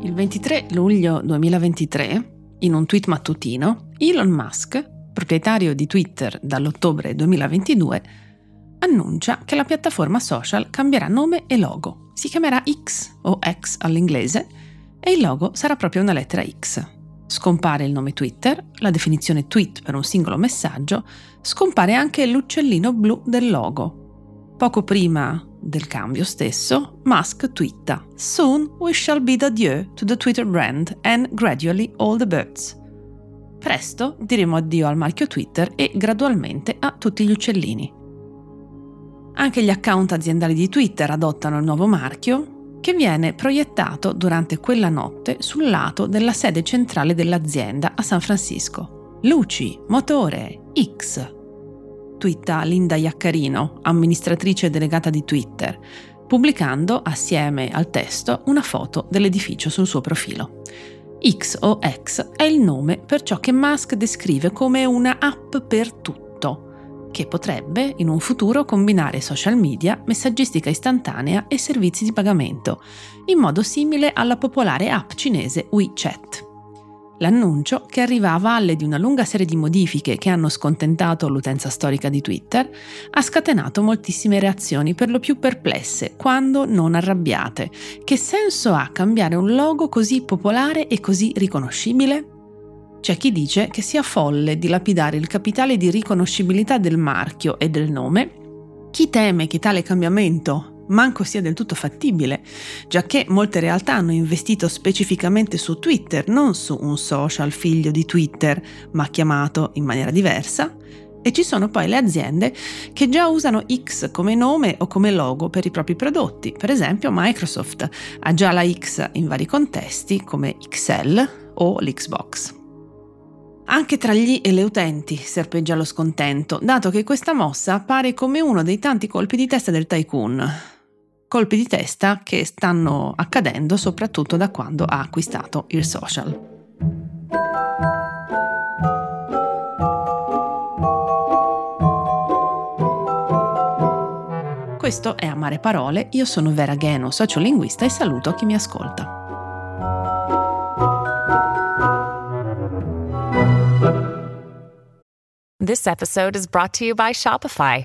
Il 23 luglio 2023, in un tweet mattutino, Elon Musk, proprietario di Twitter dall'ottobre 2022, annuncia che la piattaforma social cambierà nome e logo. Si chiamerà X o X all'inglese e il logo sarà proprio una lettera X. Scompare il nome Twitter, la definizione tweet per un singolo messaggio, scompare anche l'uccellino blu del logo. Poco prima del cambio stesso, Musk twitta Soon we shall bid adieu to the Twitter brand and gradually all the birds. Presto diremo addio al marchio Twitter e gradualmente a tutti gli uccellini. Anche gli account aziendali di Twitter adottano il nuovo marchio che viene proiettato durante quella notte sul lato della sede centrale dell'azienda a San Francisco. Luci, motore, X, twitta Linda Iaccarino, amministratrice delegata di Twitter, pubblicando assieme al testo una foto dell'edificio sul suo profilo. XOX è il nome per ciò che Musk descrive come una app per tutto, che potrebbe in un futuro combinare social media, messaggistica istantanea e servizi di pagamento, in modo simile alla popolare app cinese WeChat. L'annuncio, che arriva a valle di una lunga serie di modifiche che hanno scontentato l'utenza storica di Twitter, ha scatenato moltissime reazioni per lo più perplesse, quando non arrabbiate. Che senso ha cambiare un logo così popolare e così riconoscibile? C'è chi dice che sia folle dilapidare il capitale di riconoscibilità del marchio e del nome, chi teme che tale cambiamento manco sia del tutto fattibile, giacché molte realtà hanno investito specificamente su Twitter, non su un social figlio di Twitter, ma chiamato in maniera diversa, e ci sono poi le aziende che già usano X come nome o come logo per i propri prodotti. Per esempio Microsoft ha già la X in vari contesti come XL o l'Xbox. Anche tra gli e le utenti serpeggia lo scontento, dato che questa mossa appare come uno dei tanti colpi di testa del tycoon, colpi di testa che stanno accadendo soprattutto da quando ha acquistato il social. Questo è Amare Parole, io sono Vera Geno, sociolinguista e saluto chi mi ascolta. This episode is brought to you by Shopify.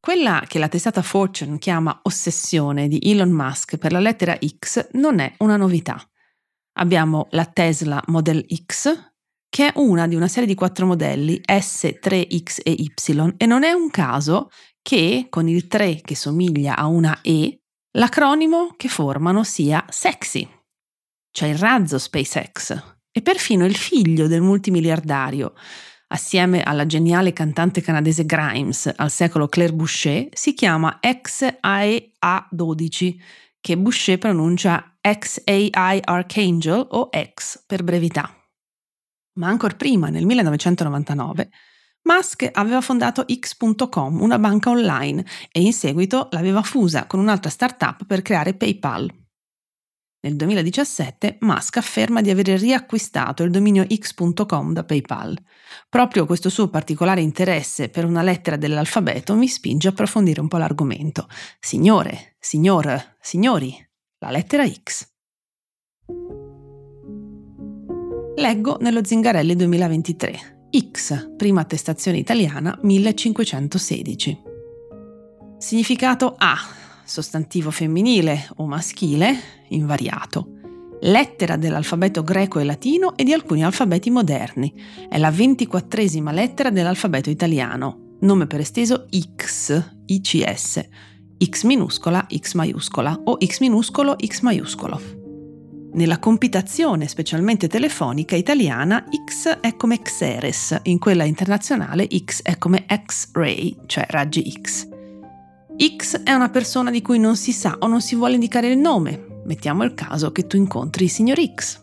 Quella che la testata Fortune chiama ossessione di Elon Musk per la lettera X non è una novità. Abbiamo la Tesla Model X, che è una di una serie di quattro modelli S, 3X e Y, e non è un caso che con il 3 che somiglia a una E, l'acronimo che formano sia sexy. C'è il razzo SpaceX e perfino il figlio del multimiliardario, assieme alla geniale cantante canadese Grimes al secolo Claire Boucher, si chiama XAEA12, che Boucher pronuncia XAI Archangel o X per brevità. Ma ancora prima, nel 1999, Musk aveva fondato X.com, una banca online, e in seguito l'aveva fusa con un'altra startup per creare PayPal. Nel 2017 Musk afferma di aver riacquistato il dominio x.com da PayPal. Proprio questo suo particolare interesse per una lettera dell'alfabeto mi spinge a approfondire un po' l'argomento. Signore, signor, signori, la lettera X. Leggo nello Zingarelli 2023. X, prima attestazione italiana 1516. Significato A, sostantivo femminile o maschile, invariato. Lettera dell'alfabeto greco e latino e di alcuni alfabeti moderni. È la ventiquattresima lettera dell'alfabeto italiano. Nome per esteso X, ICS. X minuscola, X maiuscola o X minuscolo, X maiuscolo. Nella compitazione specialmente telefonica italiana X è come Xeres, in quella internazionale X è come X-ray, cioè raggi X. X è una persona di cui non si sa o non si vuole indicare il nome. Mettiamo il caso che tu incontri il signor X.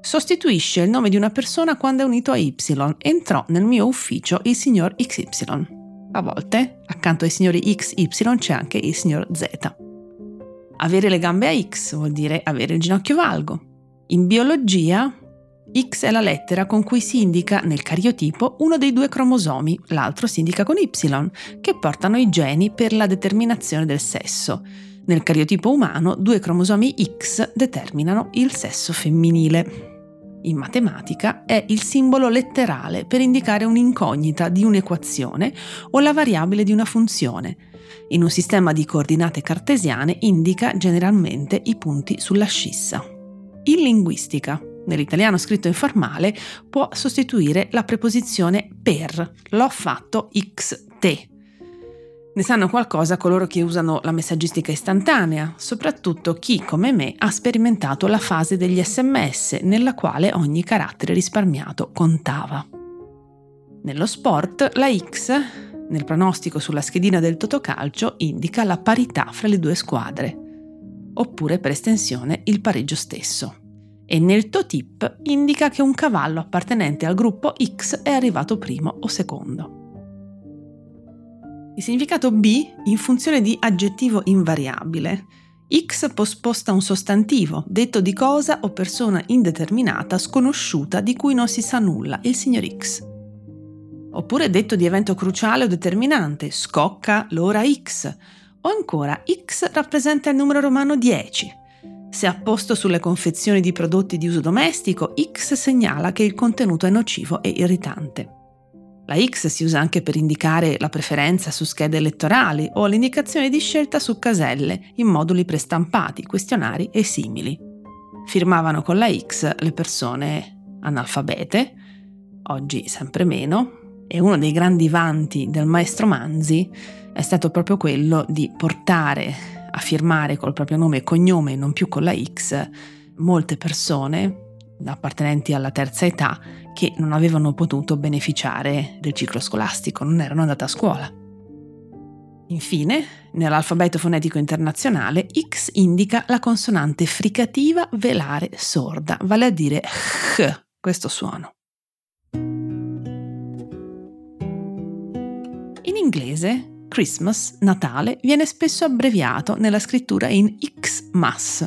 sostituisce il nome di una persona quando è unito a Y. Entrò nel mio ufficio il signor XY. A volte, accanto ai signori XY c'è anche il signor Z. Avere le gambe a X vuol dire avere il ginocchio valgo. In biologia, X è la lettera con cui si indica nel cariotipo uno dei due cromosomi, l'altro si indica con Y, che portano i geni per la determinazione del sesso. Nel cariotipo umano, due cromosomi X determinano il sesso femminile. In matematica è il simbolo letterale per indicare un'incognita di un'equazione o la variabile di una funzione. In un sistema di coordinate cartesiane indica generalmente i punti sulla scissa. In linguistica, nell'italiano scritto informale, può sostituire la preposizione per. L'ho fatto xt. Ne sanno qualcosa coloro che usano la messaggistica istantanea, soprattutto chi, come me, ha sperimentato la fase degli sms nella quale ogni carattere risparmiato contava. Nello sport, la X, nel pronostico sulla schedina del totocalcio, indica la parità fra le due squadre, oppure per estensione il pareggio stesso e nel TOTIP indica che un cavallo appartenente al gruppo X è arrivato primo o secondo. Il significato B in funzione di aggettivo invariabile. X posposta un sostantivo, detto di cosa o persona indeterminata, sconosciuta, di cui non si sa nulla, il signor X. Oppure detto di evento cruciale o determinante, scocca l'ora X. O ancora, X rappresenta il numero romano 10, se apposto sulle confezioni di prodotti di uso domestico, X segnala che il contenuto è nocivo e irritante. La X si usa anche per indicare la preferenza su schede elettorali o l'indicazione di scelta su caselle, in moduli prestampati, questionari e simili. Firmavano con la X le persone analfabete, oggi sempre meno, e uno dei grandi vanti del maestro Manzi è stato proprio quello di portare a firmare col proprio nome e cognome non più con la X molte persone appartenenti alla terza età che non avevano potuto beneficiare del ciclo scolastico, non erano andate a scuola. Infine, nell'alfabeto fonetico internazionale, X indica la consonante fricativa velare sorda, vale a dire H, questo suono. In inglese, Christmas, Natale, viene spesso abbreviato nella scrittura in Xmas.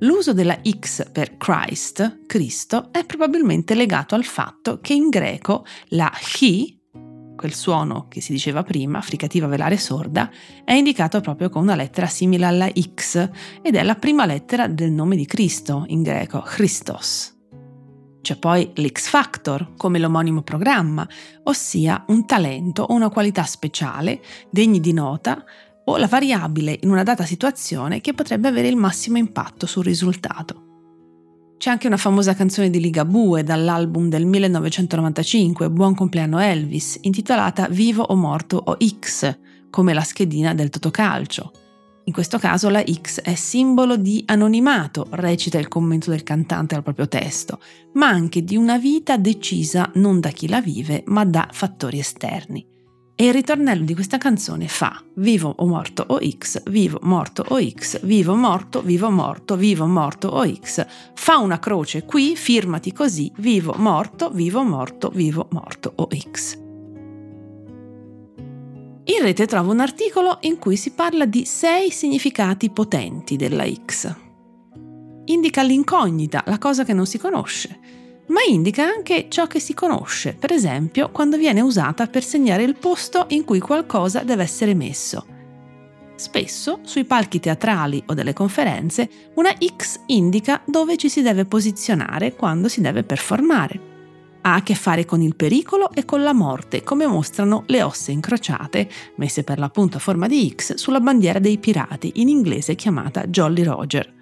L'uso della X per Christ, Cristo, è probabilmente legato al fatto che in greco la Chi, quel suono che si diceva prima, fricativa velare sorda, è indicato proprio con una lettera simile alla X ed è la prima lettera del nome di Cristo in greco, Christos. C'è poi l'X Factor, come l'omonimo programma, ossia un talento o una qualità speciale, degni di nota, o la variabile in una data situazione che potrebbe avere il massimo impatto sul risultato. C'è anche una famosa canzone di Ligabue dall'album del 1995, Buon compleanno Elvis, intitolata Vivo o morto o X, come la schedina del Totocalcio, in questo caso la X è simbolo di anonimato, recita il commento del cantante al proprio testo, ma anche di una vita decisa non da chi la vive, ma da fattori esterni. E il ritornello di questa canzone fa vivo o morto o X, vivo, morto o X, vivo, morto, vivo, morto, vivo, morto o X. Fa una croce qui, firmati così, vivo, morto, vivo, morto, vivo, morto o X. In rete trovo un articolo in cui si parla di sei significati potenti della X. Indica l'incognita, la cosa che non si conosce, ma indica anche ciò che si conosce, per esempio quando viene usata per segnare il posto in cui qualcosa deve essere messo. Spesso, sui palchi teatrali o delle conferenze, una X indica dove ci si deve posizionare quando si deve performare ha a che fare con il pericolo e con la morte, come mostrano le ossa incrociate, messe per l'appunto a forma di X, sulla bandiera dei pirati, in inglese chiamata Jolly Roger.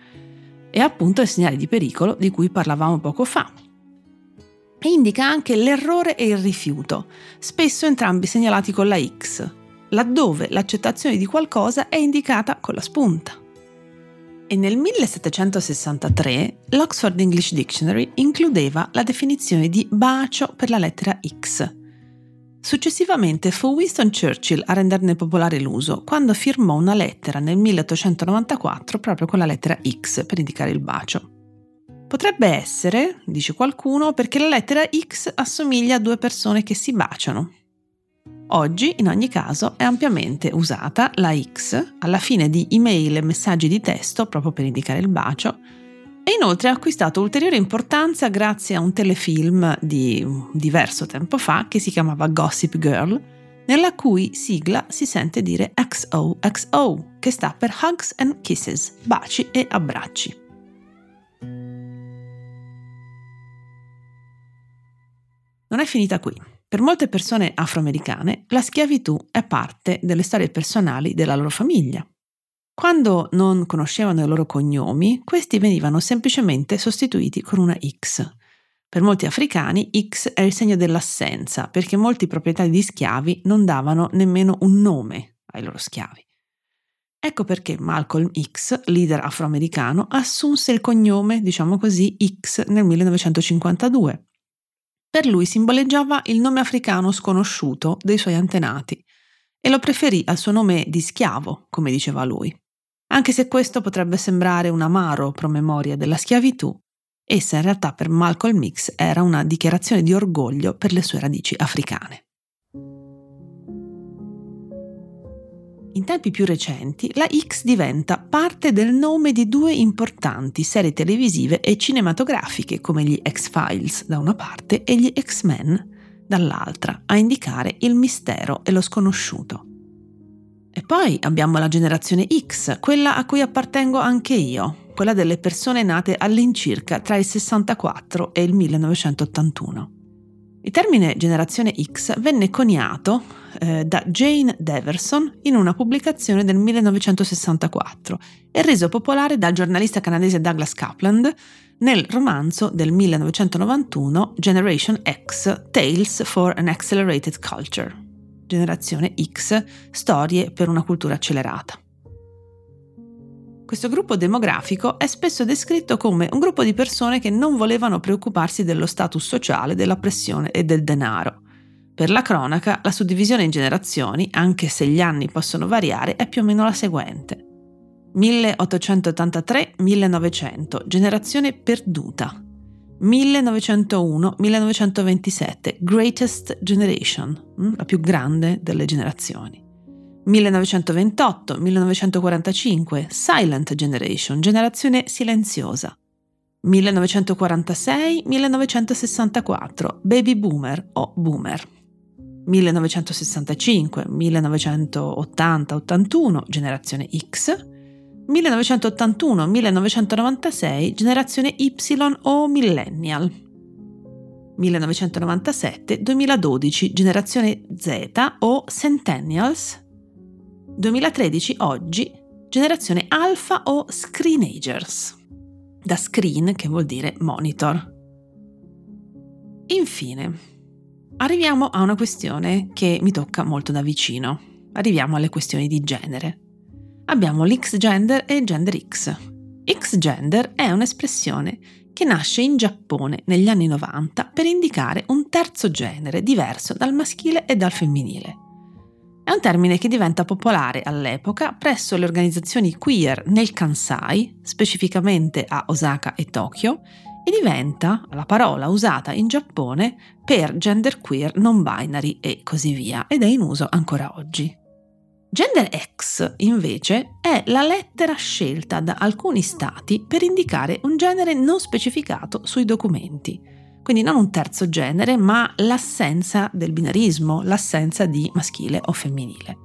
È appunto il segnale di pericolo di cui parlavamo poco fa. E indica anche l'errore e il rifiuto, spesso entrambi segnalati con la X, laddove l'accettazione di qualcosa è indicata con la spunta. E nel 1763 l'Oxford English Dictionary includeva la definizione di bacio per la lettera X. Successivamente fu Winston Churchill a renderne popolare l'uso, quando firmò una lettera nel 1894 proprio con la lettera X per indicare il bacio. Potrebbe essere, dice qualcuno, perché la lettera X assomiglia a due persone che si baciano. Oggi, in ogni caso, è ampiamente usata la X alla fine di email e messaggi di testo proprio per indicare il bacio e inoltre ha acquistato ulteriore importanza grazie a un telefilm di diverso tempo fa che si chiamava Gossip Girl, nella cui sigla si sente dire XOXO, che sta per Hugs and Kisses, baci e abbracci. Non è finita qui. Per molte persone afroamericane la schiavitù è parte delle storie personali della loro famiglia. Quando non conoscevano i loro cognomi, questi venivano semplicemente sostituiti con una X. Per molti africani X è il segno dell'assenza, perché molti proprietari di schiavi non davano nemmeno un nome ai loro schiavi. Ecco perché Malcolm X, leader afroamericano, assunse il cognome, diciamo così, X nel 1952 per lui simboleggiava il nome africano sconosciuto dei suoi antenati e lo preferì al suo nome di schiavo, come diceva lui. Anche se questo potrebbe sembrare un amaro promemoria della schiavitù, essa in realtà per Malcolm X era una dichiarazione di orgoglio per le sue radici africane. In tempi più recenti, la X diventa parte del nome di due importanti serie televisive e cinematografiche come gli X-Files da una parte e gli X-Men dall'altra, a indicare il mistero e lo sconosciuto. E poi abbiamo la generazione X, quella a cui appartengo anche io, quella delle persone nate all'incirca tra il 64 e il 1981. Il termine generazione X venne coniato eh, da Jane Deverson in una pubblicazione del 1964 e reso popolare dal giornalista canadese Douglas Capland nel romanzo del 1991 Generation X Tales for an Accelerated Culture. Generazione X, storie per una cultura accelerata. Questo gruppo demografico è spesso descritto come un gruppo di persone che non volevano preoccuparsi dello status sociale, della pressione e del denaro. Per la cronaca, la suddivisione in generazioni, anche se gli anni possono variare, è più o meno la seguente. 1883-1900, generazione perduta. 1901-1927, Greatest Generation, mm, la più grande delle generazioni. 1928-1945 Silent Generation, generazione silenziosa. 1946-1964 Baby Boomer o Boomer. 1965-1980-81 generazione X. 1981-1996 generazione Y o Millennial. 1997-2012 generazione Z o Centennials 2013 oggi, generazione alfa o screenagers, da screen che vuol dire monitor. Infine, arriviamo a una questione che mi tocca molto da vicino. Arriviamo alle questioni di genere. Abbiamo l'X-gender e il gender X. X-gender è un'espressione che nasce in Giappone negli anni 90 per indicare un terzo genere diverso dal maschile e dal femminile. È un termine che diventa popolare all'epoca presso le organizzazioni queer nel Kansai, specificamente a Osaka e Tokyo, e diventa la parola usata in Giappone per genderqueer non binary e così via, ed è in uso ancora oggi. Gender X, invece, è la lettera scelta da alcuni stati per indicare un genere non specificato sui documenti quindi non un terzo genere, ma l'assenza del binarismo, l'assenza di maschile o femminile.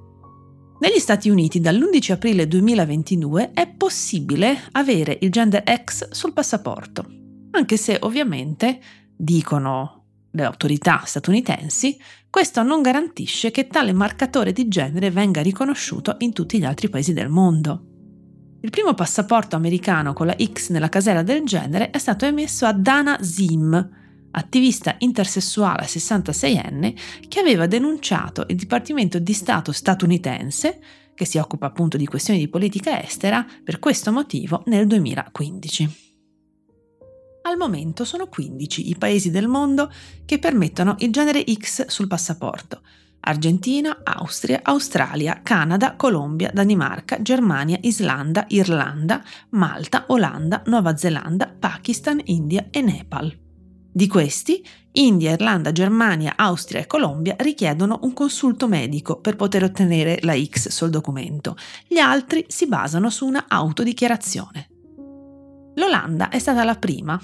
Negli Stati Uniti dall'11 aprile 2022 è possibile avere il gender X sul passaporto, anche se ovviamente, dicono le autorità statunitensi, questo non garantisce che tale marcatore di genere venga riconosciuto in tutti gli altri paesi del mondo. Il primo passaporto americano con la X nella casella del genere è stato emesso a Dana Zim, attivista intersessuale 66enne che aveva denunciato il Dipartimento di Stato statunitense, che si occupa appunto di questioni di politica estera, per questo motivo nel 2015. Al momento sono 15 i paesi del mondo che permettono il genere X sul passaporto, Argentina, Austria, Australia, Canada, Colombia, Danimarca, Germania, Islanda, Irlanda, Malta, Olanda, Nuova Zelanda, Pakistan, India e Nepal. Di questi, India, Irlanda, Germania, Austria e Colombia richiedono un consulto medico per poter ottenere la X sul documento. Gli altri si basano su una autodichiarazione. L'Olanda è stata la prima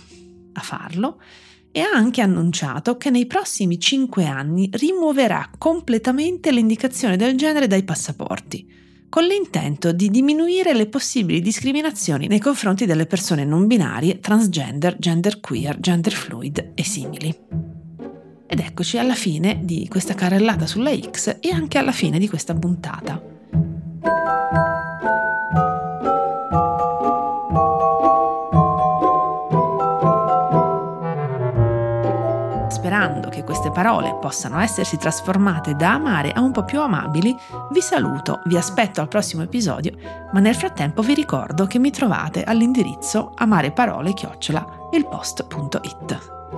a farlo e ha anche annunciato che nei prossimi cinque anni rimuoverà completamente l'indicazione del genere dai passaporti, con l'intento di diminuire le possibili discriminazioni nei confronti delle persone non binarie, transgender, genderqueer, genderfluid e simili. Ed eccoci alla fine di questa carrellata sulla X e anche alla fine di questa puntata. Che queste parole possano essersi trasformate da amare a un po' più amabili, vi saluto, vi aspetto al prossimo episodio, ma nel frattempo vi ricordo che mi trovate all'indirizzo amareparole-ilpost.it.